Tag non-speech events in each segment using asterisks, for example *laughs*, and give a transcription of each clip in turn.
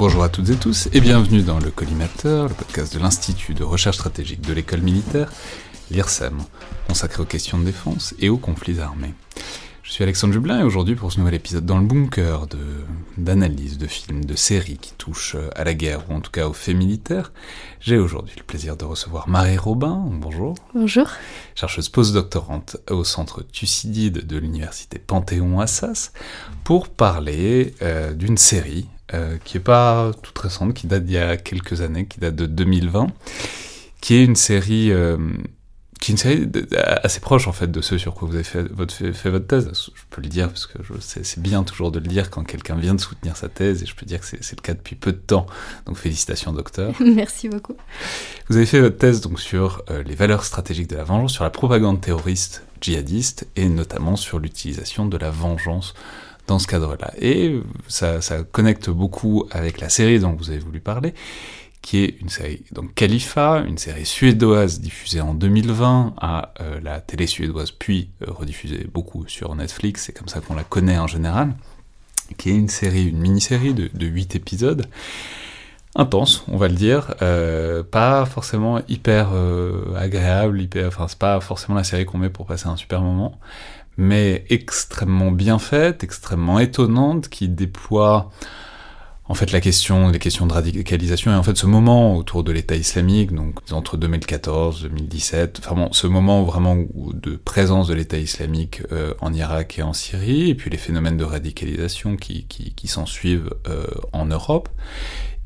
Bonjour à toutes et tous et bienvenue dans le Collimateur, le podcast de l'Institut de recherche stratégique de l'école militaire, l'IRSEM, consacré aux questions de défense et aux conflits armés. Je suis Alexandre Jublin et aujourd'hui pour ce nouvel épisode dans le bunker d'analyse de, films, de séries qui touchent à la guerre ou en tout cas aux faits militaires, j'ai aujourd'hui le plaisir de recevoir Marie Robin. Bonjour. Bonjour. Chercheuse postdoctorante au centre Thucydide de l'université Panthéon-Assas pour parler euh, d'une série euh, qui est pas toute récente, qui date d'il y a quelques années, qui date de 2020, qui est une série, euh, qui est une série assez proche en fait de ce sur quoi vous avez fait votre, fait, votre thèse. Je peux le dire parce que c'est bien toujours de le dire quand quelqu'un vient de soutenir sa thèse et je peux dire que c'est le cas depuis peu de temps. Donc félicitations docteur. *laughs* Merci beaucoup. Vous avez fait votre thèse donc sur euh, les valeurs stratégiques de la vengeance, sur la propagande terroriste djihadiste et notamment sur l'utilisation de la vengeance dans ce cadre-là. Et ça, connecte beaucoup avec la série dont vous avez voulu parler, qui est une série, donc Khalifa, une série suédoise diffusée en 2020 à euh, la télé suédoise, puis euh, rediffusée beaucoup sur Netflix, c'est comme ça qu'on la connaît en général, qui est une série, une mini-série de, de 8 épisodes, intense, on va le dire, euh, pas forcément hyper agréable, hyper, enfin c'est pas forcément la série qu'on met pour passer un super moment, mais extrêmement bien faite, extrêmement étonnante, qui déploie en fait la question, les questions de radicalisation et en fait ce moment autour de l'État islamique, donc entre 2014, 2017, enfin ce moment vraiment de présence de l'État islamique euh, en Irak et en Syrie, et puis les phénomènes de radicalisation qui, qui, qui s'en suivent euh, en Europe.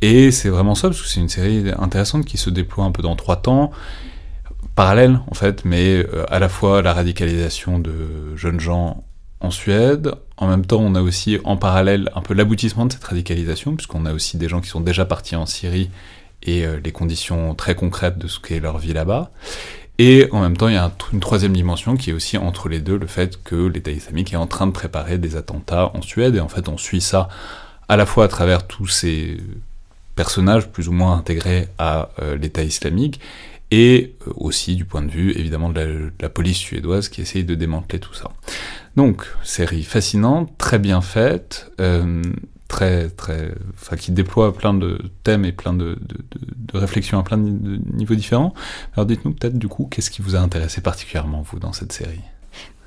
Et c'est vraiment ça, parce que c'est une série intéressante qui se déploie un peu dans trois temps parallèle en fait, mais euh, à la fois la radicalisation de jeunes gens en Suède, en même temps on a aussi en parallèle un peu l'aboutissement de cette radicalisation, puisqu'on a aussi des gens qui sont déjà partis en Syrie et euh, les conditions très concrètes de ce qu'est leur vie là-bas. Et en même temps, il y a une troisième dimension qui est aussi entre les deux, le fait que l'État islamique est en train de préparer des attentats en Suède, et en fait on suit ça à la fois à travers tous ces personnages plus ou moins intégrés à euh, l'État islamique, et euh, aussi du point de vue évidemment de la, police suédoise qui essaye de démanteler tout ça. Donc, série fascinante, très bien faite, euh, très, très, qui déploie plein de thèmes et plein de, de réflexions à plein de niveaux différents. Alors dites-nous peut-être du coup, qu'est-ce qui vous a intéressé particulièrement, vous, dans cette série?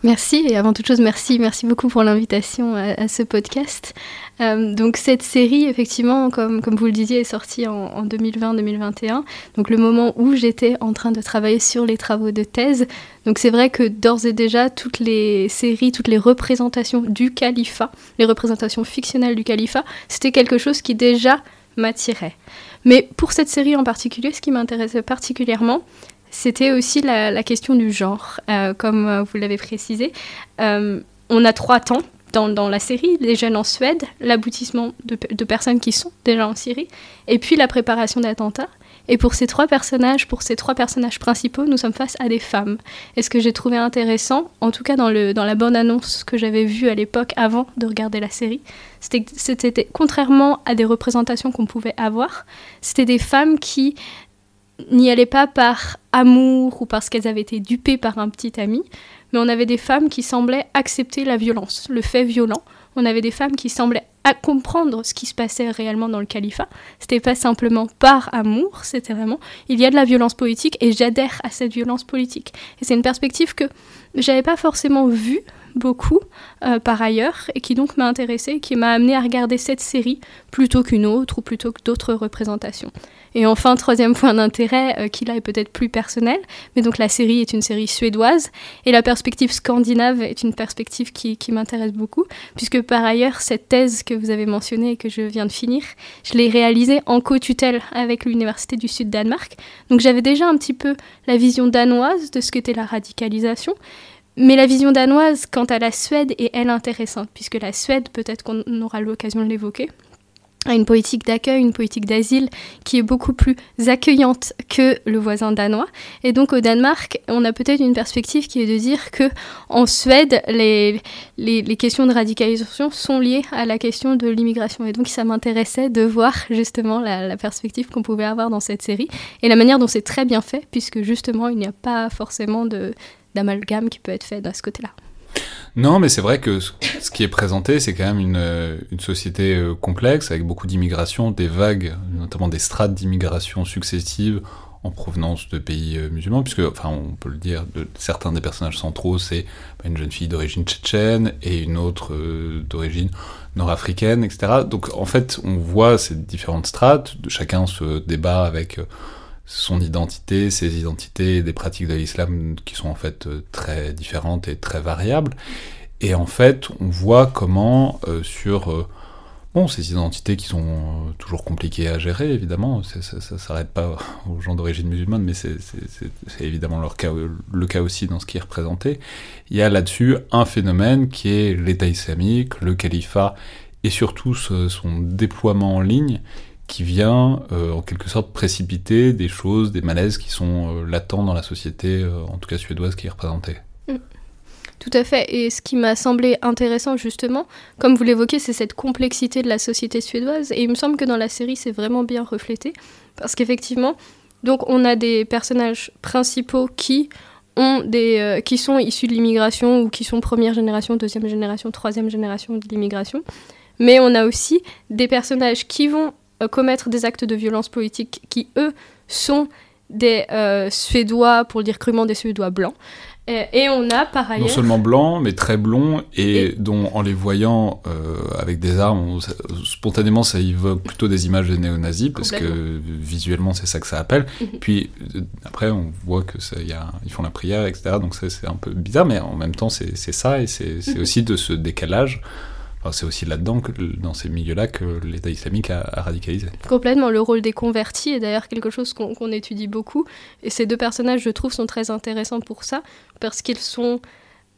Merci et avant toute chose merci, merci beaucoup pour l'invitation à, ce podcast. Euh, donc cette série effectivement, comme, comme vous le disiez, est sortie en, 2020-2021, donc le moment où j'étais en train de travailler sur les travaux de thèse. Donc c'est vrai que d'ores et déjà toutes les séries, toutes les représentations du califat, les représentations fictionnelles du califat, c'était quelque chose qui déjà m'attirait. Mais pour cette série en particulier, ce qui m'intéressait particulièrement, c'était aussi la, question du genre, euh, comme euh, vous l'avez précisé. Euh, on a trois temps dans, la série, les jeunes en Suède, l'aboutissement de, personnes qui sont déjà en Syrie, et puis la préparation d'attentats. Et pour ces trois personnages, pour ces trois personnages principaux, nous sommes face à des femmes. Et ce que j'ai trouvé intéressant, en tout cas dans, le, dans la bande-annonce que j'avais vue à l'époque avant de regarder la série, c'était contrairement à des représentations qu'on pouvait avoir, c'était des femmes qui n'y allaient pas par amour ou parce qu'elles avaient été dupées par un petit ami, mais on avait des femmes qui semblaient accepter la violence, le fait violent. on avait des femmes qui semblaient comprendre ce qui se passait réellement dans le califat. C'était pas simplement par amour, c'était vraiment il y a de la violence politique et j'adhère à cette violence politique. Et c'est une perspective que j'avais pas forcément vue beaucoup euh, par ailleurs et qui donc m'a intéressée, qui m'a amené à regarder cette série plutôt qu'une autre ou plutôt que d'autres représentations. Et enfin, troisième point d'intérêt, euh, qui là est peut-être plus personnel, mais donc la série est une série suédoise et la perspective scandinave est une perspective qui, qui m'intéresse beaucoup, puisque par ailleurs, cette thèse que vous avez mentionnée et que je viens de finir, je l'ai réalisée en co-tutelle avec l'Université du Sud Danemark. Donc j'avais déjà un petit peu la vision danoise de ce qu'était la radicalisation, mais la vision danoise quant à la Suède est elle intéressante, puisque la Suède, peut-être qu'on aura l'occasion de l'évoquer, a une politique d'accueil, une politique d'asile qui est beaucoup plus accueillante que le voisin danois. Et donc au Danemark, on a peut-être une perspective qui est de dire que en Suède, les, les, questions de radicalisation sont liées à la question de l'immigration. Et donc ça m'intéressait de voir justement la, la perspective qu'on pouvait avoir dans cette série et la manière dont c'est très bien fait, puisque justement il n'y a pas forcément d'amalgame qui peut être fait de ce côté-là. Non, mais c'est vrai que ce qui est présenté, c'est quand même une, euh, société euh, complexe, avec beaucoup d'immigration, des vagues, notamment des strates d'immigration successives en provenance de pays euh, musulmans, puisque, enfin, on peut le dire, de, certains des personnages centraux, c'est bah, une jeune fille d'origine tchétchène et une autre d'origine nord-africaine, etc. Donc, en fait, on voit ces différentes strates, chacun se débat avec son identité, ses identités, des pratiques de l'islam qui sont en fait euh, très différentes et très variables. Et en fait, on voit comment euh, sur euh, bon, ces identités qui sont toujours compliquées à gérer, évidemment, ça ne s'arrête pas *laughs* aux gens d'origine musulmane, mais c'est évidemment le cas aussi dans ce qui est représenté. Il y a là-dessus un phénomène qui est l'État islamique, le califat, et surtout son déploiement en ligne, qui vient euh, en quelque sorte précipiter des choses, des malaises qui sont euh, latents dans la société, euh, en tout cas suédoise, qui est représentée. Mm. Tout à fait. Et ce qui m'a semblé intéressant, justement, comme vous l'évoquez, c'est cette complexité de la société suédoise. Et il me semble que dans la série, c'est vraiment bien reflété. Parce qu'effectivement, donc on a des personnages principaux qui ont des, qui sont issus de l'immigration ou qui sont première génération, deuxième génération, troisième génération de l'immigration. Mais on a aussi des personnages qui vont commettre des actes de violence politique qui, eux, sont des euh, Suédois, pour le dire crûment, des Suédois blancs. Et, on a par ailleurs... Non seulement blancs, mais très blonds, et, dont en les voyant euh, avec des armes, spontanément ça évoque plutôt des images de néo-nazis, parce que visuellement c'est ça que ça appelle. Mhm. Puis après on voit que y a, ils font la prière, etc. Donc c'est un peu bizarre, mais en même temps c'est ça, et c'est mhm. aussi de ce décalage c'est aussi là-dedans, dans ces milieux-là, que l'État islamique a, radicalisé. Complètement. Le rôle des convertis est d'ailleurs quelque chose qu'on étudie beaucoup. Et ces deux personnages, je trouve, sont très intéressants pour ça, parce qu'ils sont...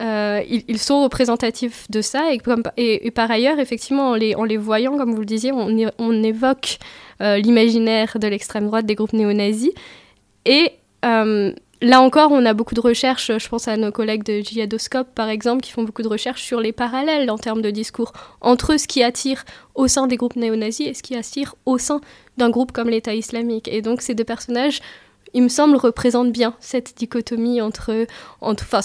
Euh, ils, sont représentatifs de ça et, par ailleurs, effectivement, en les, en les, voyant, comme vous le disiez, on, on évoque euh, l'imaginaire de l'extrême droite des groupes néo-nazis et euh, Là encore, on a beaucoup de recherches, je pense à nos collègues de Jihadoscope par exemple, qui font beaucoup de recherches sur les parallèles en termes de discours entre ce qui attire au sein des groupes néo-nazis et ce qui attire au sein d'un groupe comme l'État islamique. Et donc ces deux personnages il me semble, représente bien cette dichotomie entre, enfin,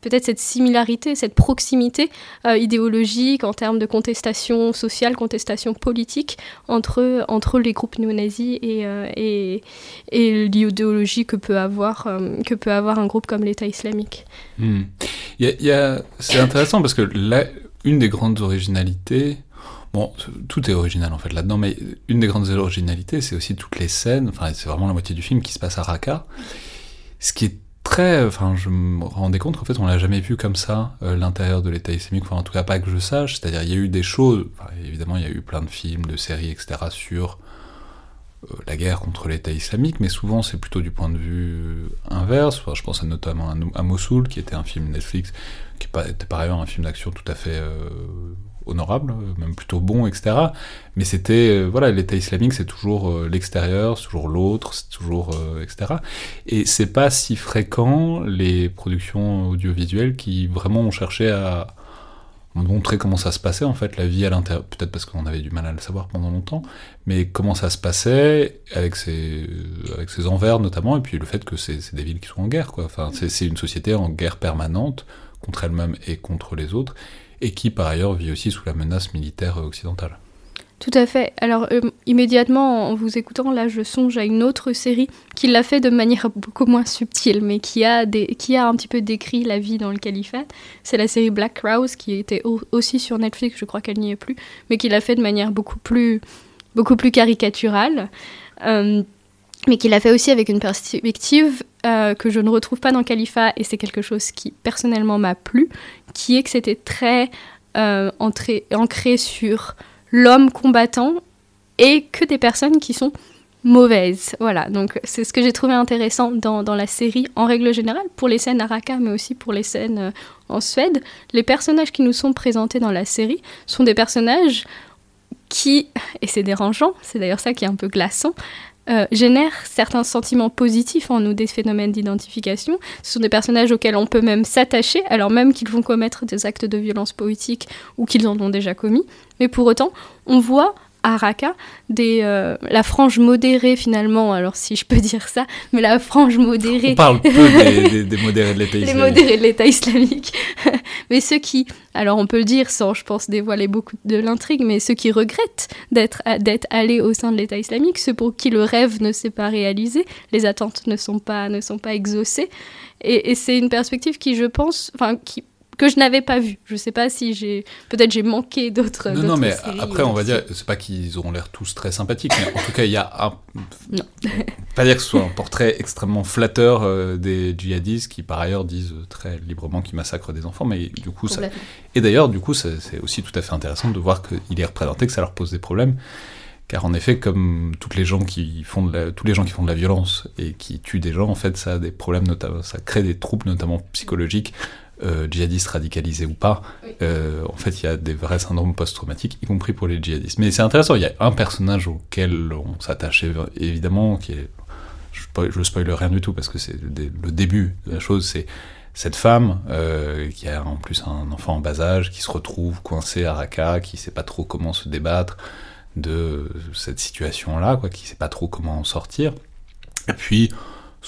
peut-être cette similarité, cette proximité euh, idéologique en termes de contestation sociale, contestation politique entre, entre les groupes néo-nazis et, euh, et, l'idéologie que, peut avoir, euh, que peut avoir un groupe comme l'État islamique. Hmm. c'est intéressant parce que une des grandes originalités, Bon, tout est original en fait là-dedans, mais une des grandes originalités, c'est aussi toutes les scènes, enfin c'est vraiment la moitié du film qui se passe à Raqqa, ce qui est très, enfin je me rendais compte qu'en fait on l'a jamais vu comme ça, euh, l'intérieur de l'État islamique, enfin en tout cas pas que je sache, c'est-à-dire il y a eu des choses, évidemment il y a eu plein de films, de séries, etc. sur euh, la guerre contre l'État islamique, mais souvent c'est plutôt du point de vue inverse. je pense notamment à, Mossoul, qui était un film Netflix, qui était par ailleurs un film d'action tout à fait euh, honorable, même plutôt bon, etc. Mais c'était, euh, voilà, l'État islamique, c'est toujours euh, l'extérieur, c'est toujours l'autre, c'est toujours, euh, etc. Et c'est pas si fréquent les productions audiovisuelles qui vraiment ont cherché à montrer comment ça se passait en fait la vie à l'intérieur peut-être parce qu'on avait du mal à le savoir pendant longtemps mais comment ça se passait avec ses avec ses envers notamment et puis le fait que c'est des villes qui sont en guerre quoi enfin c'est une société en guerre permanente contre elle-même et contre les autres et qui par ailleurs vit aussi sous la menace militaire occidentale. Tout à fait. Alors euh, immédiatement, en vous écoutant, là, je songe à une autre série qui l'a fait de manière beaucoup moins subtile, mais qui a, qui a un petit peu décrit la vie dans le califat. C'est la série Black Crowes, qui était aussi sur Netflix, je crois qu'elle n'y est plus, mais qui l'a fait de manière beaucoup plus, beaucoup plus caricaturale. Euh, mais qui l'a fait aussi avec une perspective euh, que je ne retrouve pas dans Califat, et c'est quelque chose qui personnellement m'a plu, qui est que c'était très entré, ancré sur l'homme combattant et que des personnes qui sont mauvaises. Voilà, donc c'est ce que j'ai trouvé intéressant dans, dans, la série en règle générale, pour les scènes à Raqqa, mais aussi pour les scènes euh, en Suède. Les personnages qui nous sont présentés dans la série sont des personnages qui, et c'est dérangeant, c'est d'ailleurs ça qui est un peu glaçant, euh, génèrent certains sentiments positifs en nous, des phénomènes d'identification. Ce sont des personnages auxquels on peut même s'attacher, alors même qu'ils vont commettre des actes de violence politique ou qu'ils en ont déjà commis. Mais pour autant, on voit à Raqqa, des, euh, la frange modérée finalement, alors si je peux *laughs* dire ça, mais la frange modérée. On parle peu des, *laughs* des, modérés de l'État islamique. Les modérés de l'État islamique. *laughs* mais ceux qui, alors on peut le dire sans, je pense, dévoiler beaucoup de l'intrigue, mais ceux qui regrettent d'être, d'être allés au sein de l'État islamique, ceux pour qui le rêve ne s'est pas réalisé, les attentes ne sont pas, ne sont pas exaucées. Et, et c'est une perspective qui, je pense, enfin, qui que je n'avais pas vu. Je sais pas si j'ai. Peut-être j'ai manqué d'autres. Non, non, mais après, on va dire, c'est pas qu'ils auront l'air tous très sympathiques, mais en tout cas, il y a un. *laughs* Non. *laughs* pas dire que ce soit un portrait extrêmement flatteur euh, des djihadistes qui, par ailleurs, disent très librement qu'ils massacrent des enfants, mais du coup, ça. Et d'ailleurs, du coup, c'est aussi tout à fait intéressant de voir qu'il est représenté, que ça leur pose des problèmes. Car en effet, comme toutes les gens qui font de la, tous les gens qui font de la violence et qui tuent des gens, en fait, ça a des problèmes, notamment, ça crée des troubles, notamment psychologiques, euh, djihadistes radicalisés ou pas, euh, en fait, il y a des vrais syndromes post-traumatiques, y compris pour les djihadistes. Mais c'est intéressant, il y a un personnage auquel on s'attache évidemment, qui est. Je, ne spoil rien du tout parce que c'est le début de la chose, c'est cette femme euh, qui a en plus un enfant en bas âge, qui se retrouve coincée à Raqqa, qui sait pas trop comment se débattre de cette situation-là, quoi, qui sait pas trop comment en sortir. Et puis,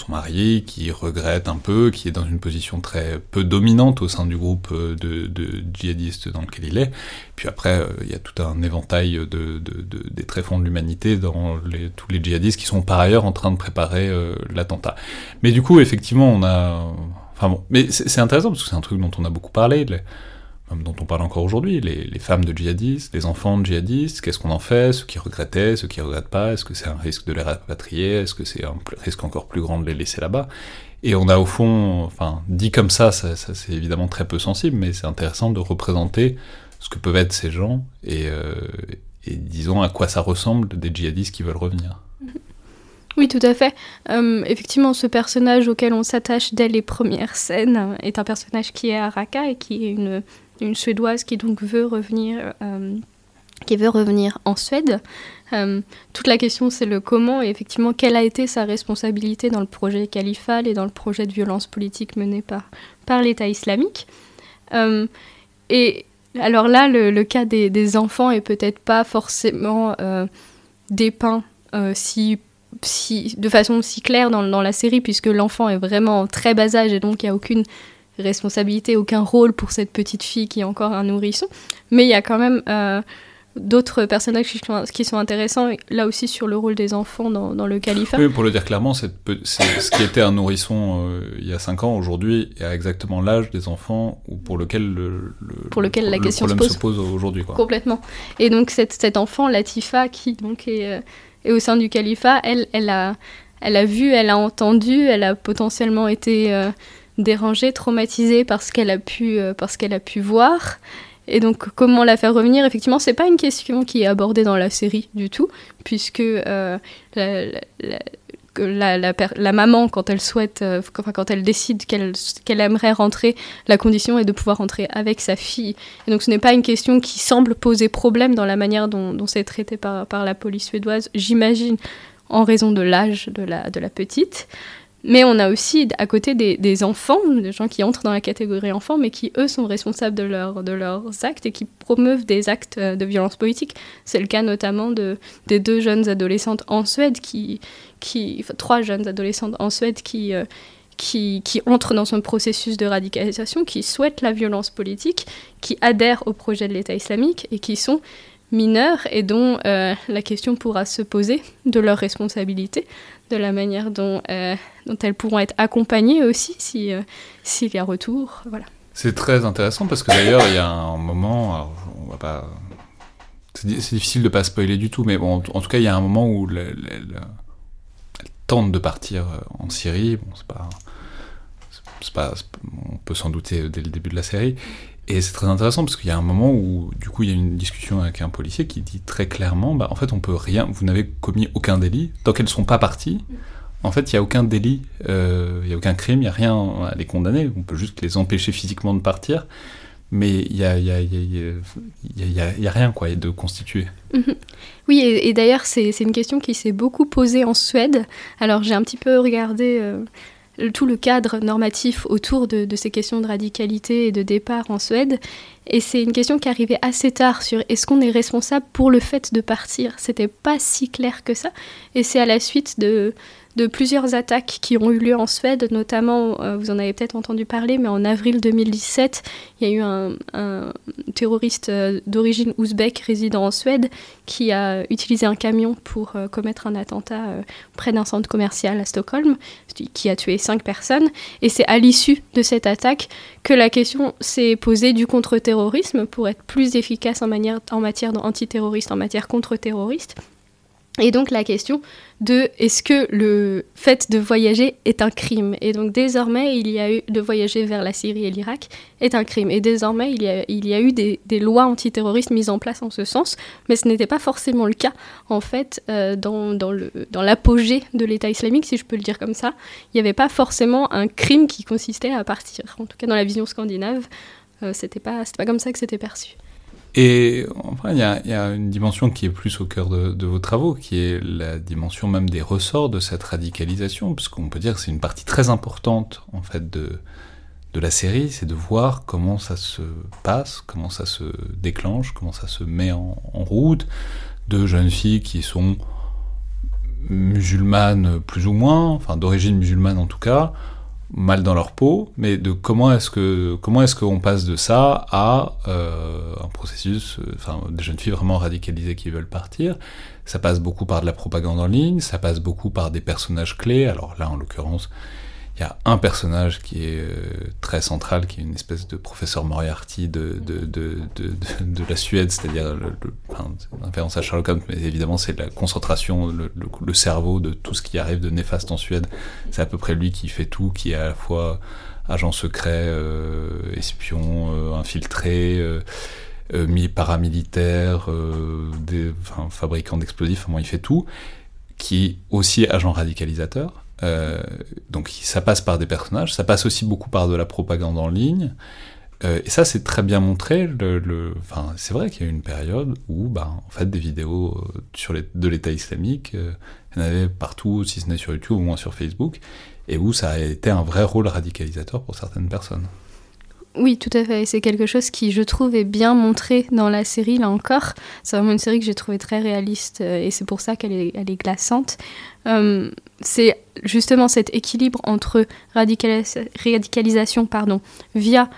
son mari, qui regrette un peu, qui est dans une position très peu dominante au sein du groupe euh, de, djihadistes dans lequel il est. Puis après, euh, il y a tout un éventail de, des tréfonds de l'humanité dans tous les djihadistes qui sont par ailleurs en train de préparer euh, l'attentat. Mais du coup, effectivement, on a... Enfin bon, mais c'est intéressant parce que c'est un truc dont on a beaucoup parlé dont on parle encore aujourd'hui, les, femmes de djihadistes, les enfants de djihadistes, qu'est-ce qu'on en fait, ceux qui regrettaient, ceux qui regrettent pas, est-ce que c'est un risque de les rapatrier, est-ce que c'est un risque encore plus grand de les laisser là-bas? Et on a au fond, enfin, dit comme ça, ça, c'est évidemment très peu sensible, mais c'est intéressant de représenter ce que peuvent être ces gens et, euh, disons à quoi ça ressemble des djihadistes qui veulent revenir. Oui, tout à fait. Euh, effectivement, ce personnage auquel on s'attache dès les premières scènes est un personnage qui est à Raqqa et qui est une une Suédoise qui donc veut revenir, euh, qui veut revenir en Suède. Euh, toute la question, c'est le comment et effectivement, quelle a été sa responsabilité dans le projet califal et dans le projet de violence politique mené par, par l'État islamique. Euh, et alors là, le, cas des, enfants est peut-être pas forcément dépeint si, si, de façon si claire dans, la série, puisque l'enfant est vraiment en très bas âge et donc il n'y a aucune responsabilité, aucun rôle pour cette petite fille qui est encore un nourrisson. Mais il y a quand même euh, d'autres personnages qui sont, intéressants, là aussi sur le rôle des enfants dans, le califat. Oui, pour le dire clairement, c'est ce qui était un nourrisson euh, il y a 5 ans, aujourd'hui, à exactement l'âge des enfants ou pour lequel le, pour lequel la question problème se pose, aujourd'hui. Complètement. Et donc cette, cet enfant, Latifa, qui donc est, euh, est, au sein du califat, elle, elle, a, elle a vu, elle a entendu, elle a potentiellement été dérangée, traumatisée parce qu'elle a pu, euh, parce qu'elle a pu voir. Et donc, comment la faire revenir? Effectivement, c'est pas une question qui est abordée dans la série du tout, puisque euh, la, maman, quand elle souhaite, euh, quand elle décide qu'elle qu'elle aimerait rentrer, la condition est de pouvoir rentrer avec sa fille. Et donc, ce n'est pas une question qui semble poser problème dans la manière dont, dont c'est traité par, par la police suédoise, j'imagine, en raison de l'âge de la, de la petite. Mais on a aussi à côté des, enfants, des gens qui entrent dans la catégorie enfants, mais qui eux sont responsables de, de leurs actes et qui promeuvent des actes euh, de violence politique. C'est le cas notamment de, des deux jeunes adolescentes en Suède, qui, qui, trois jeunes adolescentes en Suède qui, euh, qui, qui entrent dans son processus de radicalisation, qui souhaitent la violence politique, qui adhèrent au projet de l'État islamique et qui sont mineurs et dont euh, la question pourra se poser de leur responsabilité, de la manière dont, euh, dont elles pourront être accompagnées aussi si, euh, s'il y a retour. Voilà. C'est très intéressant parce que d'ailleurs, il y a un moment, on va pas. C'est difficile de pas spoiler du tout, mais bon, en tout cas, il y a un moment où elle tente de partir en Syrie. Bon, pas, on peut s'en douter dès le début de la série. Et c'est très intéressant parce qu'il y a un moment où, du coup, il y a une discussion avec un policier qui dit très clairement, bah, en fait, on peut rien, vous n'avez commis aucun délit tant qu'elles ne sont pas parties. En fait, il n'y a aucun délit, euh, il n'y a aucun crime, il n'y a rien à les condamner. On peut juste les empêcher physiquement de partir, mais il n'y a, y a, y a, y a, rien quoi, de constitué. Oui, et, d'ailleurs, c'est une question qui s'est beaucoup posée en Suède. Alors, j'ai un petit peu regardé. Euh, tout le cadre normatif autour de, ces questions de radicalité et de départ en Suède. Et c'est une question qui arrivait assez tard sur est-ce qu'on est responsable pour le fait de partir C'était pas si clair que ça. Et c'est à la suite de, de plusieurs attaques qui ont eu lieu en Suède, notamment, euh, vous en avez peut-être entendu parler, mais en avril 2017, il y a eu un, terroriste euh, d'origine ouzbek résidant en Suède qui a utilisé un camion pour euh, commettre un attentat près d'un centre commercial à Stockholm, qui a tué cinq personnes. Et c'est à l'issue de cette attaque que la question s'est posée du contre-terrorisme pour être plus efficace en, manière, en matière antiterroriste, en matière contre-terroriste. Et donc la question de est-ce que le fait de voyager est un crime? Et donc désormais, il y a eu de voyager vers la Syrie et l'Irak est un crime. Et désormais, il y a, il y a eu des, des, lois antiterroristes mises en place en ce sens, mais ce n'était pas forcément le cas en fait euh, dans, dans, l'apogée de l'État islamique, si je peux le dire comme ça. Il n'y avait pas forcément un crime qui consistait à partir. En tout cas, dans la vision scandinave, c'était pas, pas comme ça que c'était perçu. Et enfin, il y, a une dimension qui est plus au cœur de, vos travaux, qui est la dimension même des ressorts de cette radicalisation, puisqu'on peut dire que c'est une partie très importante en fait de, de la série, c'est de voir comment ça se passe, comment ça se déclenche, comment ça se met en, en route, de jeunes filles qui sont musulmanes plus ou moins, enfin d'origine musulmane en tout cas, mal dans leur peau, mais de comment est-ce que comment est-ce qu'on passe de ça à euh, un processus, euh, enfin des jeunes filles vraiment radicalisées qui veulent partir. Ça passe beaucoup par de la propagande en ligne, ça passe beaucoup par des personnages clés. Alors là, en l'occurrence, il y a un personnage qui est euh, très central, qui est une espèce de professeur Moriarty de, de, de, de, de la Suède, c'est-à-dire, le, le, enfin, référence à Sherlock Holmes, mais évidemment c'est la concentration, le, le, cerveau de tout ce qui arrive de néfaste en Suède. C'est à peu près lui qui fait tout, qui est à la fois agent secret, euh, espion, euh, infiltré, euh, paramilitaire, des, enfin, fabricant d'explosifs, enfin, il fait tout, qui est aussi agent radicalisateur euh, donc ça passe par des personnages, ça passe aussi beaucoup par de la propagande en ligne. Euh, et ça, c'est très bien montré. C'est vrai qu'il y a eu une période où, bah, en fait, des vidéos euh, sur les, de l'État islamique, il y en avait partout, si ce n'est sur YouTube ou moins sur Facebook, et où ça a été un vrai rôle radicalisateur pour certaines personnes. Oui, tout à fait. C'est quelque chose qui, je trouve, est bien montré dans la série, là encore. C'est vraiment une série que j'ai trouvée très réaliste et c'est pour ça qu'elle est, elle est glaçante. Euh, c'est justement cet équilibre entre radicalis radicalisation pardon, via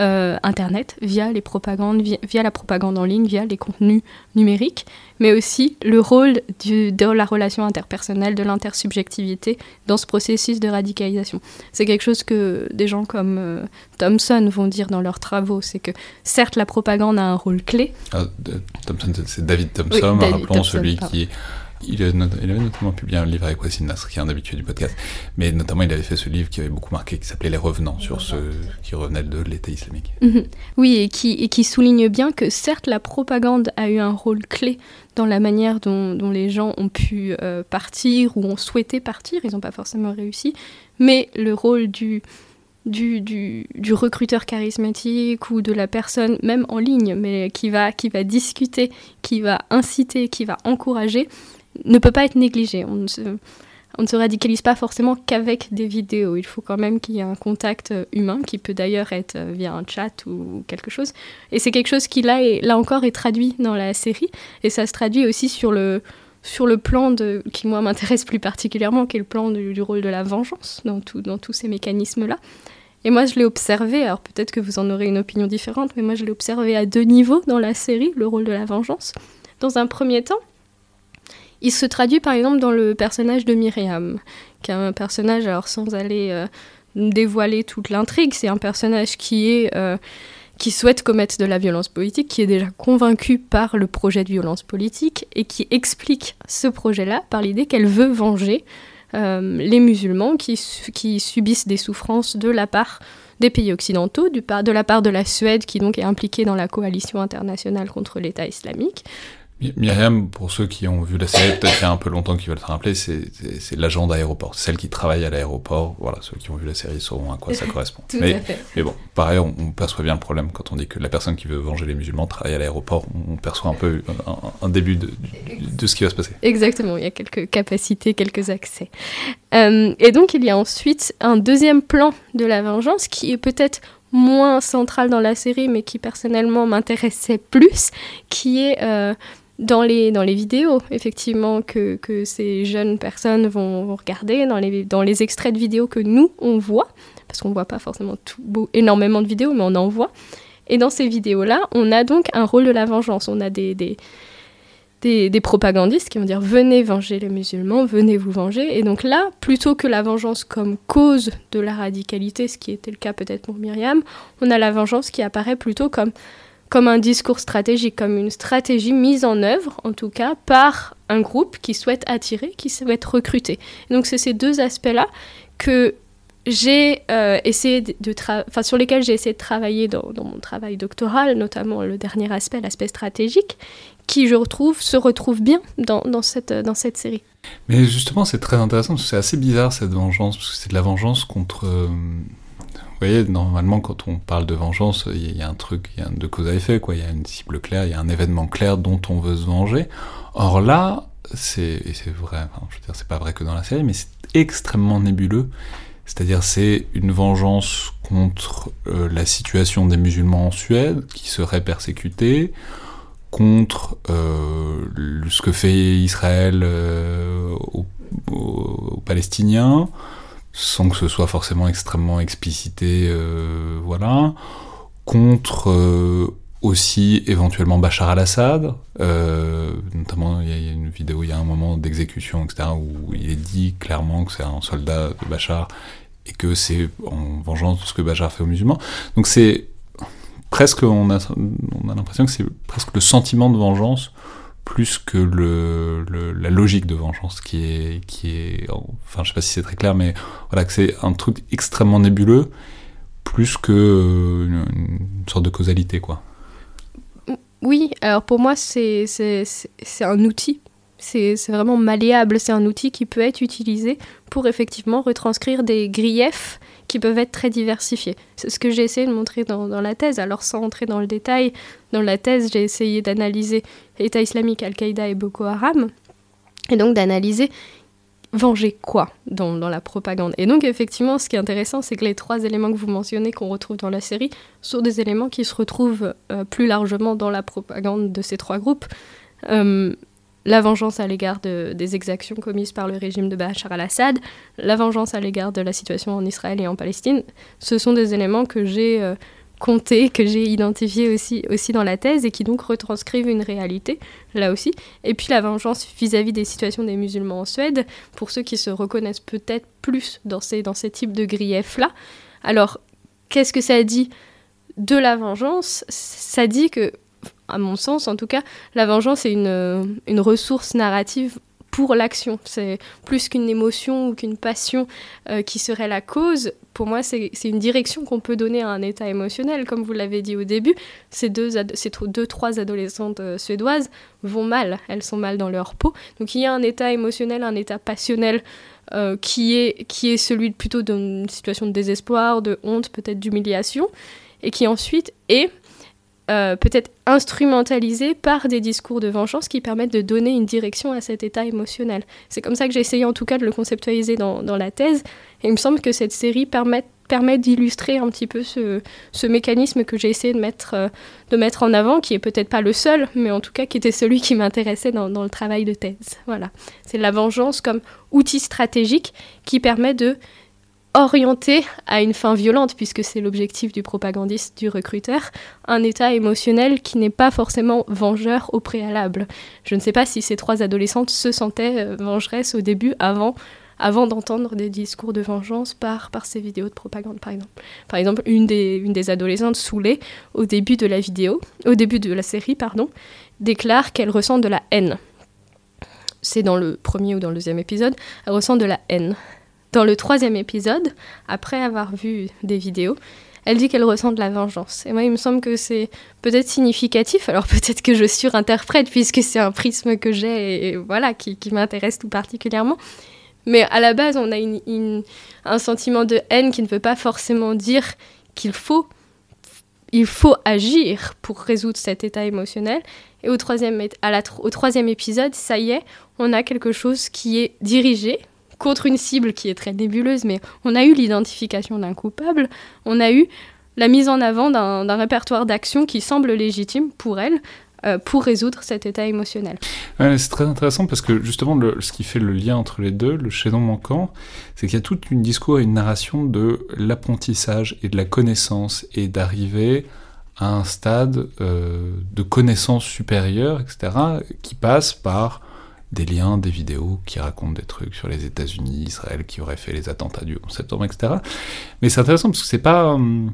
euh, Internet, via les propagandes, via, la propagande en ligne, via les contenus numériques, mais aussi le rôle du, de la relation interpersonnelle, de l'intersubjectivité dans ce processus de radicalisation. C'est quelque chose que des gens comme euh, Thompson vont dire dans leurs travaux, c'est que certes la propagande a un rôle clé. Ah, Thompson, c'est David Thompson, oui, rappelons celui pardon. qui il, avait notamment publié un livre avec Wassim Nasr, qui est un habitué du podcast, mais notamment il avait fait ce livre qui avait beaucoup marqué, qui s'appelait Les Revenants, sur ceux qui revenaient de l'État islamique. Mhm. Oui, et qui, souligne bien que certes la propagande a eu un rôle clé dans la manière dont, les gens ont pu euh, partir ou ont souhaité partir, ils n'ont pas forcément réussi, mais le rôle du, recruteur charismatique ou de la personne, même en ligne, mais qui va discuter, qui va inciter, qui va encourager, ne peut pas être négligé. On ne se, radicalise pas forcément qu'avec des vidéos. Il faut quand même qu'il y ait un contact euh, humain, qui peut d'ailleurs être euh, via un chat ou quelque chose. Et c'est quelque chose qui, là, là encore, est traduit dans la série. Et ça se traduit aussi sur le, sur le plan de, qui moi m'intéresse plus particulièrement, qui est le plan du, rôle de la vengeance dans, tout, dans tous ces mécanismes-là. Et moi, je l'ai observé, alors peut-être que vous en aurez une opinion différente, mais moi, je l'ai observé à deux niveaux dans la série, le rôle de la vengeance. Dans un premier temps, il se traduit par exemple dans le personnage de Myriam, qui est un personnage, alors sans aller euh, dévoiler toute l'intrigue, c'est un personnage. Euh, qui souhaite commettre de la violence politique, qui est déjà convaincue par le projet de violence politique et qui explique ce projet-là par l'idée qu'elle veut venger euh, les musulmans qui, subissent des souffrances de la part des pays occidentaux, de la part de la Suède qui donc est impliquée dans la coalition internationale contre l'État islamique, Myriam, pour ceux qui ont vu la série, peut-être il y a un peu longtemps qui veulent se rappeler, c'est l'agent d'aéroport, celle qui travaille à l'aéroport. Voilà, ceux qui ont vu la série sauront à quoi ça correspond. *laughs* mais, mais, bon, pareil, on, perçoit bien le problème quand on dit que la personne qui veut venger les musulmans travaille à l'aéroport. On perçoit un peu un, début de, de, ce qui va se passer. Exactement, il y a quelques capacités, quelques accès. Euh, et donc il y a ensuite un deuxième plan de la vengeance qui est peut-être moins central dans la série, mais qui personnellement m'intéressait plus, qui est euh, dans les, dans les vidéos, effectivement, que, que ces jeunes personnes vont, regarder, dans les, dans les extraits de vidéos que nous, on voit, parce qu'on ne voit pas forcément énormément de vidéos, mais on en voit. Et dans ces vidéos-là, on a donc un rôle de la vengeance. On a des, des, des, des, propagandistes qui vont dire venez venger les musulmans, venez vous venger. Et donc là, plutôt que la vengeance comme cause de la radicalité, ce qui était le cas peut-être pour Myriam, on a la vengeance qui apparaît plutôt comme comme un discours stratégique, comme une stratégie mise en œuvre, en tout cas, par un groupe qui souhaite attirer, qui souhaite recruter. donc c'est ces deux aspects-là que j'ai euh, essayé de enfin sur lesquels j'ai essayé de travailler dans, mon travail doctoral, notamment le dernier aspect, l'aspect stratégique, qui je retrouve se retrouve bien dans, cette, série. Mais justement, c'est très intéressant parce que c'est assez bizarre cette vengeance, parce que c'est de la vengeance contre euh, voyez, normalement, quand on parle de vengeance, il y, a un truc, il y a de cause à effet, quoi. Il y a une cible claire, il y a un événement clair dont on veut se venger. Or là, c'est, c'est vrai, je veux dire, c'est pas vrai que dans la série, mais c'est extrêmement nébuleux. C'est-à-dire, c'est une vengeance contre euh, la situation des musulmans en Suède, qui seraient persécutés, contre euh, ce que fait Israël euh, aux Palestiniens, sans que ce soit forcément extrêmement explicité, euh, voilà, contre euh, aussi éventuellement Bachar al-Assad, euh, notamment il y, a une vidéo, il y a un moment d'exécution, etc., où il est dit clairement que c'est un soldat de Bachar et que c'est en vengeance de ce que Bachar fait aux musulmans. Donc c'est presque, on a, on a l'impression que c'est presque le sentiment de vengeance plus que le, la logique de vengeance qui est, qui est, enfin je sais pas si c'est très clair, mais voilà que c'est un truc extrêmement nébuleux, plus que euh, une, sorte de causalité quoi. Oui, alors pour moi c'est un outil, c'est vraiment malléable, c'est un outil qui peut être utilisé pour effectivement retranscrire des griefs qui peuvent être très diversifiés. C'est ce que j'ai essayé de montrer dans, la thèse. Alors sans entrer dans le détail, dans la thèse, j'ai essayé d'analyser l'État islamique, Al-Qaïda et Boko Haram, et donc d'analyser venger quoi dans, dans, la propagande. Et donc effectivement, ce qui est intéressant, c'est que les trois éléments que vous mentionnez, qu'on retrouve dans la série, sont des éléments qui se retrouvent euh, plus largement dans la propagande de ces trois groupes. Euh, la vengeance à l'égard des exactions commises par le régime de Bachar al-Assad, la vengeance à l'égard de la situation en Israël et en Palestine, ce sont des éléments que j'ai euh, comptés, que j'ai identifiés aussi, dans la thèse et qui donc retranscrivent une réalité, là aussi. Et puis la vengeance vis-à-vis des situations des musulmans en Suède, pour ceux qui se reconnaissent peut-être plus dans dans ces types de griefs-là. Alors, qu'est-ce que ça dit de la vengeance? Ça dit que à mon sens en tout cas, la vengeance est une, une ressource narrative pour l'action. C'est plus qu'une émotion ou qu'une passion euh, qui serait la cause. Pour moi, c'est une direction qu'on peut donner à un état émotionnel. Comme vous l'avez dit au début, ces deux, ces deux trois adolescentes euh, suédoises vont mal. Elles sont mal dans leur peau. Donc il y a un état émotionnel, un état passionnel euh, qui, est, qui est celui plutôt d'une situation de désespoir, de honte, peut-être d'humiliation, et qui ensuite est euh, peut-être instrumentalisé par des discours de vengeance qui permettent de donner une direction à cet état émotionnel. C'est comme ça que j'ai essayé en tout cas de le conceptualiser dans, la thèse, et il me semble que cette série permet permet d'illustrer un petit peu ce, ce mécanisme que j'ai essayé de mettre, euh, de mettre en avant, qui est peut-être pas le seul, mais en tout cas qui était celui qui m'intéressait dans, dans, le travail de thèse. Voilà. C'est la vengeance comme outil stratégique qui permet de orienter à une fin violente, puisque c'est l'objectif du propagandiste, du recruteur, un état émotionnel qui n'est pas forcément vengeur au préalable. Je ne sais pas si ces trois adolescentes se sentaient euh, vengeresses au début, avant avant d'entendre des discours de vengeance par, par ces vidéos de propagande, par exemple. Par exemple, une des, une des adolescentes saoulées, au début de la vidéo, au début de la série, pardon, déclare qu'elle ressent de la haine. C'est dans le premier ou dans le deuxième épisode, elle ressent de la haine. Dans le troisième épisode, après avoir vu des vidéos, elle dit qu'elle ressent de la vengeance. Et moi, il me semble que c'est peut-être significatif, alors peut-être que je surinterprète, puisque c'est un prisme que j'ai et voilà, qui, m'intéresse tout particulièrement. Mais à la base, on a un sentiment de haine qui ne veut pas forcément dire qu'il faut, il faut agir pour résoudre cet état émotionnel. Et au troisième, au troisième épisode, ça y est, on a quelque chose qui est dirigé contre une cible qui est très nébuleuse, mais on a eu l'identification d'un coupable, on a eu la mise en avant d'un répertoire d'actions qui semble légitime pour elle, euh, pour résoudre cet état émotionnel. c'est très intéressant parce que justement, ce qui fait le lien entre les deux, le chaînon manquant, c'est qu'il y a tout un discours et une narration de l'apprentissage et de la connaissance et d'arriver à un stade euh, de connaissance supérieure, etc., qui passe par des liens, des vidéos qui racontent des trucs sur les États-Unis, Israël qui aurait fait les attentats du 11 septembre, etc. Mais c'est intéressant parce que c'est pas. Hum,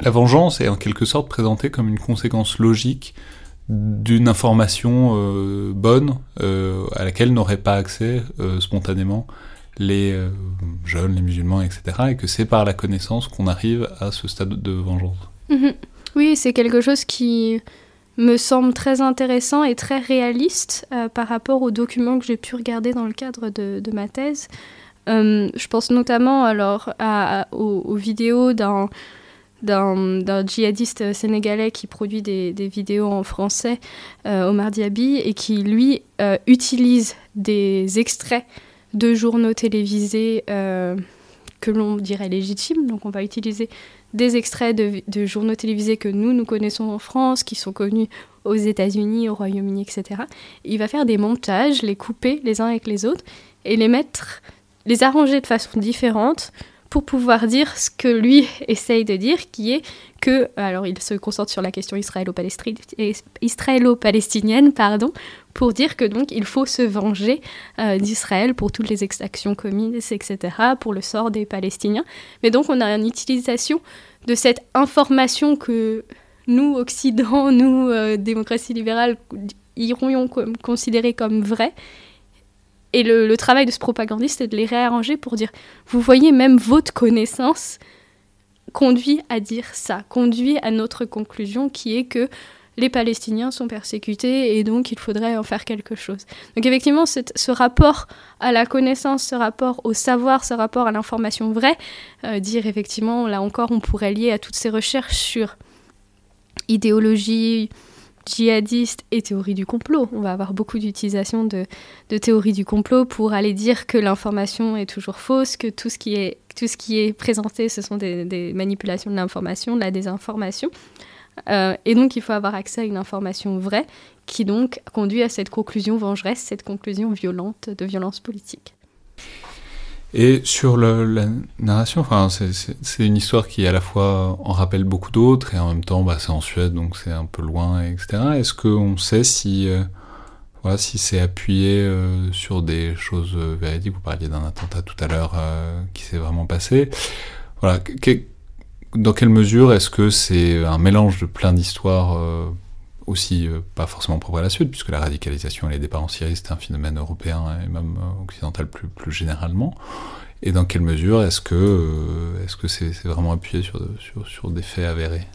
la vengeance est en quelque sorte présentée comme une conséquence logique d'une information euh, bonne euh, à laquelle n'auraient pas accès euh, spontanément les jeunes, les musulmans, etc. Et que c'est par la connaissance qu'on arrive à ce stade de vengeance. Mhm. Oui, c'est quelque chose qui me semble très intéressant et très réaliste par rapport aux documents que j'ai pu regarder dans le cadre de, ma thèse. je pense notamment alors aux, vidéos d'un djihadiste sénégalais qui produit des, vidéos en français, euh, Omar Diaby, et qui, lui, euh, utilise des extraits de journaux télévisés euh, que l'on dirait légitimes. Donc on va utiliser des extraits de, journaux télévisés que nous, nous connaissons en France, qui sont connus aux États-Unis, au Royaume-Uni, etc. il va faire des montages, les couper les uns avec les autres, et les mettre, les arranger de façon différente pour pouvoir dire ce que lui *laughs* essaye de dire, qui est que, alors il se concentre sur la question israélo-palestinienne, pardon, pour dire que donc il faut se venger euh, d'Israël pour toutes les exactions commises, etc., pour le sort des Palestiniens. Mais donc on a une utilisation de cette information que nous, Occident, *laughs* nous, euh, démocratie libérale, irions considérer comme vraie, et le, travail de ce propagandiste, c'est de les réarranger pour dire, vous voyez, même votre connaissance conduit à dire ça, conduit à notre conclusion qui est que les Palestiniens sont persécutés et donc il faudrait en faire quelque chose. Donc effectivement, ce rapport à la connaissance, ce rapport au savoir, ce rapport à l'information vraie, euh, dire effectivement, là encore, on pourrait lier à toutes ces recherches sur idéologie, djihadistes et théorie du complot. On va avoir beaucoup d'utilisation de, de théorie du complot pour aller dire que l'information est toujours fausse, que tout ce qui est, tout ce qui est présenté, ce sont des, manipulations de l'information, de la désinformation. Euh, et donc, il faut avoir accès à une information vraie qui donc conduit à cette conclusion vengeresse, cette conclusion violente de violence politique. Et sur la narration, enfin, c'est une histoire qui à la fois en rappelle beaucoup d'autres et en même temps, bah, c'est en Suède, donc c'est un peu loin, etc. Est-ce qu'on sait si, euh, voilà, si c'est appuyé euh, sur des choses véridiques? Vous parliez d'un attentat tout à l'heure qui s'est vraiment passé. Voilà, dans quelle mesure est-ce que c'est un mélange de plein d'histoires aussi euh, pas forcément propre à la Suède, puisque la radicalisation et les départs en Syrie, c'est un phénomène européen et même euh, occidental plus, plus généralement. Et dans quelle mesure est-ce que euh, est-ce que c'est vraiment appuyé sur, sur, sur, des faits avérés?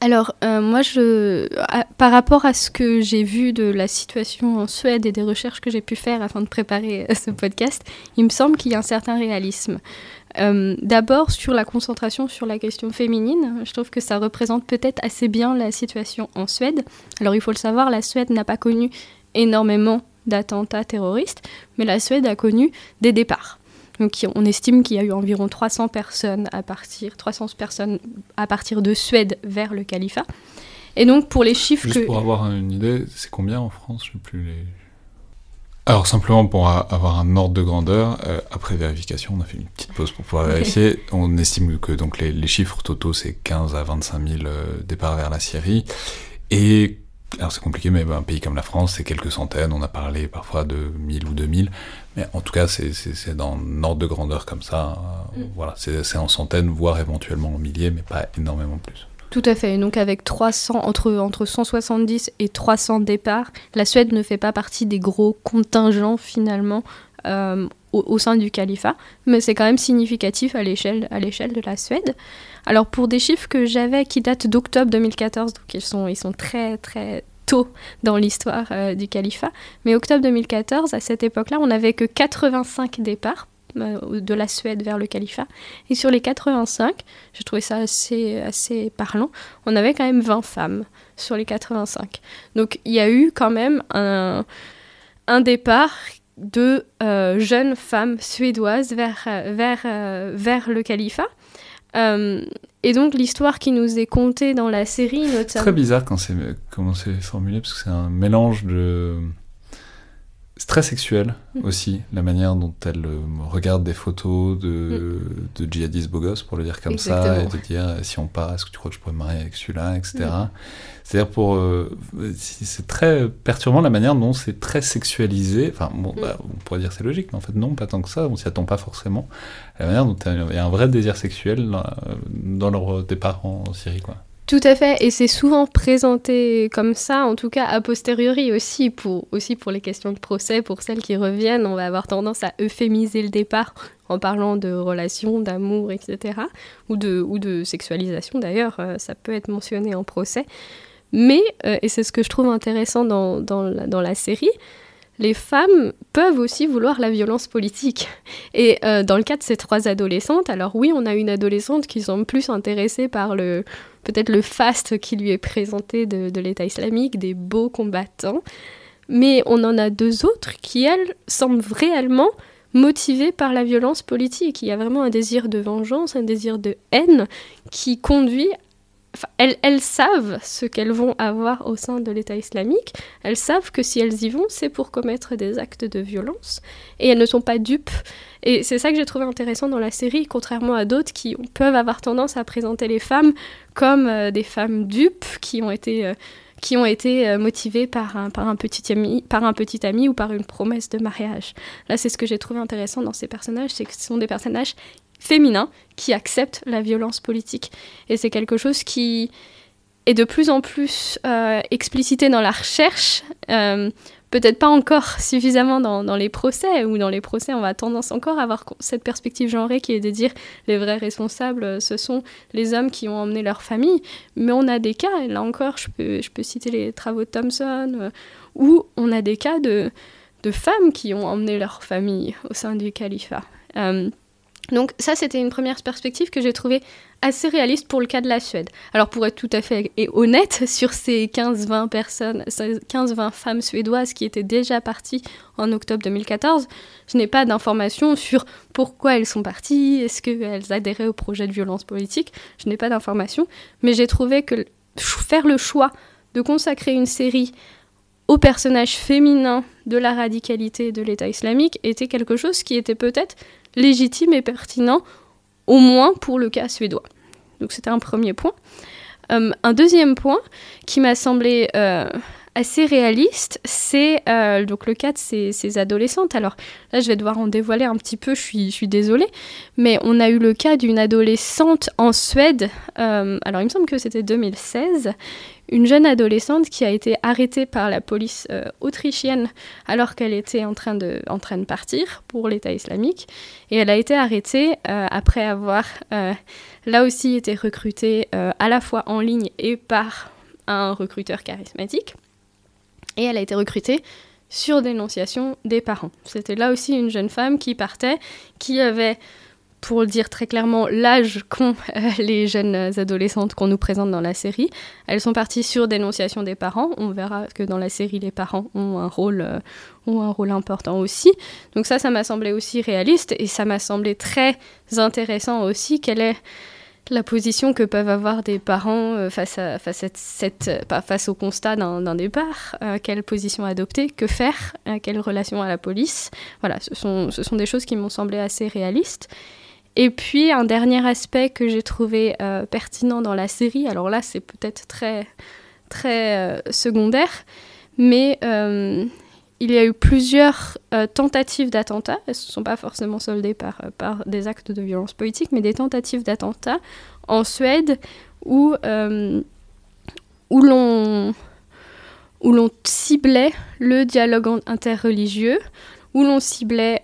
Alors, moi, je, par rapport à ce que j'ai vu de la situation en Suède et des recherches que j'ai pu faire afin de préparer ce podcast, il me semble qu'il y a un certain réalisme. Euh, d'abord sur la concentration sur la question féminine, je trouve que ça représente peut-être assez bien la situation en Suède. Alors il faut le savoir, la Suède n'a pas connu énormément d'attentats terroristes, mais la Suède a connu des départs. Donc on estime qu'il y a eu environ 300 personnes à partir, 300 personnes à partir de Suède vers le califat. Et donc pour les chiffres Juste pour avoir une idée, c'est combien en France Je sais plus les... Alors simplement pour avoir un ordre de grandeur, euh, après vérification, on a fait une petite pause pour pouvoir vérifier, *laughs* on estime que donc les, chiffres totaux c'est 15 à 25 000 euh, départs vers la Syrie, et alors c'est compliqué, mais un pays comme la France, c'est quelques centaines, on a parlé parfois de 1000 ou 2000, mais en tout cas c'est dans un ordre de grandeur comme ça, euh, mm. voilà, c'est en centaines, voire éventuellement en milliers, mais pas énormément plus. Tout à fait. Donc avec 300, entre, entre 170 et 300 départs, la Suède ne fait pas partie des gros contingents finalement euh, au, sein du califat, mais c'est quand même significatif à l'échelle de la Suède. Alors pour des chiffres que j'avais qui datent d'octobre 2014, donc ils sont, ils sont très très tôt dans l'histoire euh, du califat, mais octobre 2014, à cette époque-là, on n'avait que 85 départs de la Suède vers le califat. Et sur les 85, j'ai trouvé ça assez, assez parlant, on avait quand même 20 femmes sur les 85. Donc il y a eu quand même un, un départ de euh, jeunes femmes suédoises vers, vers, euh, vers le califat. et donc l'histoire qui nous est contée dans la série, notamment... C'est très bizarre quand c'est, comment c'est formulé, parce que c'est un mélange de c'est très sexuel mm. aussi, la manière dont elle euh, regarde des photos de, mm. de djihadistes beaux gosses, pour le dire comme ça, et de dire euh, si on part, est-ce que tu crois que je pourrais me marier avec celui-là, etc. Mm. C'est-à-dire pour. Euh, c'est très perturbant la manière dont c'est très sexualisé. Enfin, bon, bah, on pourrait dire c'est logique, mais en fait, non, pas tant que ça, on s'y attend pas forcément. La manière dont il y a un vrai désir sexuel dans, dans leur départ en Syrie, quoi. Tout à fait, et c'est souvent présenté comme ça, en tout cas a posteriori aussi pour, aussi pour les questions de procès, pour celles qui reviennent, on va avoir tendance à euphémiser le départ en parlant de relations, d'amour, etc. Ou de, ou de sexualisation d'ailleurs, euh, ça peut être mentionné en procès. Mais, euh, et c'est ce que je trouve intéressant dans, dans, la série, les femmes peuvent aussi vouloir la violence politique. Et euh, dans le cas de ces trois adolescentes, alors oui, on a une adolescente qui semble plus intéressée par le peut-être le faste qui lui est présenté de, l'État islamique, des beaux combattants, mais on en a deux autres qui, elles, semblent réellement motivées par la violence politique. Il y a vraiment un désir de vengeance, un désir de haine qui conduit elles, savent ce qu'elles vont avoir au sein de l'État islamique. Elles savent que si elles y vont, c'est pour commettre des actes de violence. Et elles ne sont pas dupes. Et c'est ça que j'ai trouvé intéressant dans la série, contrairement à d'autres qui peuvent avoir tendance à présenter les femmes comme euh, des femmes dupes qui ont été... Euh, qui ont été euh, motivées par un, petit ami, par un petit ami ou par une promesse de mariage. Là, c'est ce que j'ai trouvé intéressant dans ces personnages, c'est que ce sont des personnages féminins qui acceptent la violence politique. Et c'est quelque chose qui est de plus en plus euh, explicité dans la recherche, euh, peut-être pas encore suffisamment dans, les procès, ou dans les procès on va tendance encore à avoir cette perspective genrée qui est de dire les vrais responsables, euh, ce sont les hommes qui ont emmené leur famille, mais on a des cas, et là encore je peux, je peux citer les travaux de Thompson, où on a des cas de, de femmes qui ont emmené leur famille au sein du califat. Donc ça, c'était une première perspective que j'ai trouvée assez réaliste pour le cas de la Suède. Alors pour être tout à fait honnête, *laughs* sur ces 15-20 personnes, 15-20 femmes suédoises qui étaient déjà parties en octobre 2014, je n'ai pas d'informations sur pourquoi elles sont parties, est-ce qu'elles adhéraient au projet de violence politique, je n'ai pas d'informations, mais j'ai trouvé que faire le choix de consacrer une série aux personnages féminins de la radicalité de l'État islamique était quelque chose qui était peut-être légitime et pertinent, au moins pour le cas suédois. Donc c'était un premier point. Euh, un deuxième point qui m'a semblé euh, assez réaliste, c'est euh, donc le cas de ces, adolescentes. Alors là, je vais devoir en dévoiler un petit peu, je suis, je suis désolée, mais on a eu le cas d'une adolescente en Suède, alors il me semble que c'était 2016, une jeune adolescente qui a été arrêtée par la police euh, autrichienne alors qu'elle était en train, de, en train de partir pour l'État islamique. Et elle a été arrêtée euh, après avoir euh, là aussi été recrutée à la fois en ligne et par un recruteur charismatique. Et elle a été recrutée sur dénonciation des parents. C'était là aussi une jeune femme qui partait, qui avait pour le dire très clairement, l'âge qu'ont euh, les jeunes adolescentes qu'on nous présente dans la série. Elles sont parties sur dénonciation des parents. On verra que dans la série, les parents ont un rôle, euh, ont un rôle important aussi. Donc ça, ça m'a semblé aussi réaliste et ça m'a semblé très intéressant aussi. Quelle est la position que peuvent avoir des parents euh, face, à, face, cette, face au constat d'un départ, quelle position adopter, que faire, quelle relation à la police. Voilà, ce sont, ce sont des choses qui m'ont semblé assez réalistes. Et puis un dernier aspect que j'ai trouvé euh, pertinent dans la série, alors là c'est peut-être très, très euh, secondaire, mais euh, il y a eu plusieurs tentatives d'attentats, elles ne sont pas forcément soldées par, par des actes de violence politique, mais des tentatives d'attentats en Suède où, où l'on ciblait le dialogue interreligieux, où l'on ciblait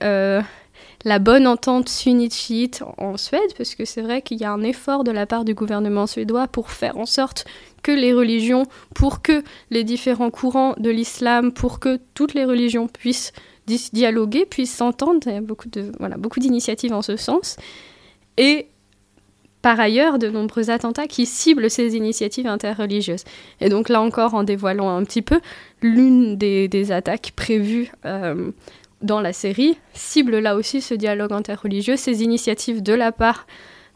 la bonne entente sunnite en Suède, parce que c'est vrai qu'il y a un effort de la part du gouvernement suédois pour faire en sorte que les religions, pour que les différents courants de l'islam, pour que toutes les religions puissent dialoguer, puissent s'entendre. Il y a beaucoup, de, voilà, beaucoup d'initiatives en ce sens. Et par ailleurs, de nombreux attentats qui ciblent ces initiatives interreligieuses. Et donc là encore, en dévoilant un petit peu, l'une des, attaques prévues euh, dans la série, cible là aussi ce dialogue interreligieux, ces initiatives de la part,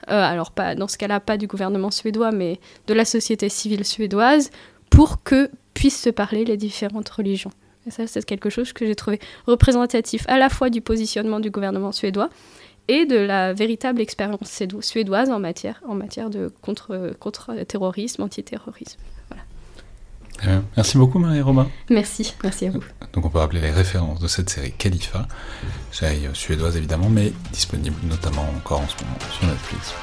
euh, alors pas dans ce cas-là pas du gouvernement suédois, mais de la société civile suédoise, pour que puissent se parler les différentes religions. Et ça, c'est quelque chose que j'ai trouvé représentatif à la fois du positionnement du gouvernement suédois et de la véritable expérience suédoise en matière, en matière de contre-terrorisme, contre antiterrorisme. Merci beaucoup Marie-Romain. Merci, merci à vous. Donc on peut rappeler les références de cette série Khalifa, série suédoise évidemment, mais disponible notamment encore en ce moment sur Netflix.